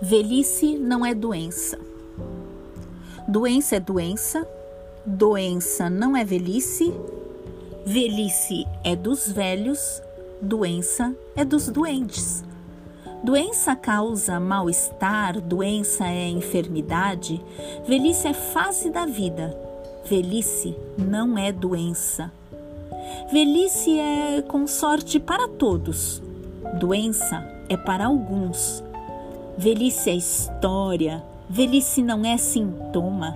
Velhice não é doença. Doença é doença, doença não é velhice, velhice é dos velhos, doença é dos doentes. Doença causa mal-estar, doença é enfermidade, velhice é fase da vida, velhice não é doença. Velhice é com sorte para todos, doença é para alguns. Velhice é história, velhice não é sintoma.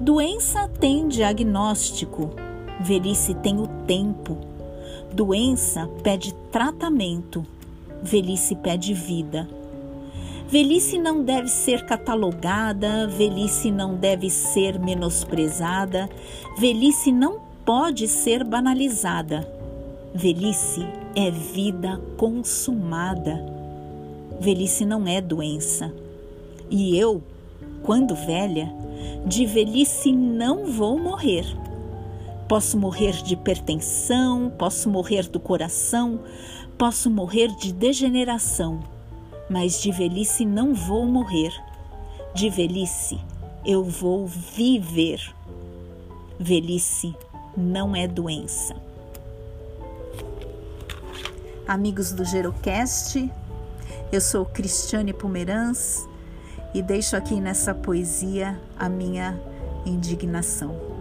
Doença tem diagnóstico, velhice tem o tempo. Doença pede tratamento, velhice pede vida. Velhice não deve ser catalogada, velhice não deve ser menosprezada, velhice não pode ser banalizada. Velhice é vida consumada. Velhice não é doença. E eu, quando velha, de velhice não vou morrer. Posso morrer de hipertensão, posso morrer do coração, posso morrer de degeneração, mas de velhice não vou morrer. De velhice eu vou viver. Velhice não é doença. Amigos do Gerocast, eu sou Cristiane Pomeranz e deixo aqui nessa poesia a minha indignação.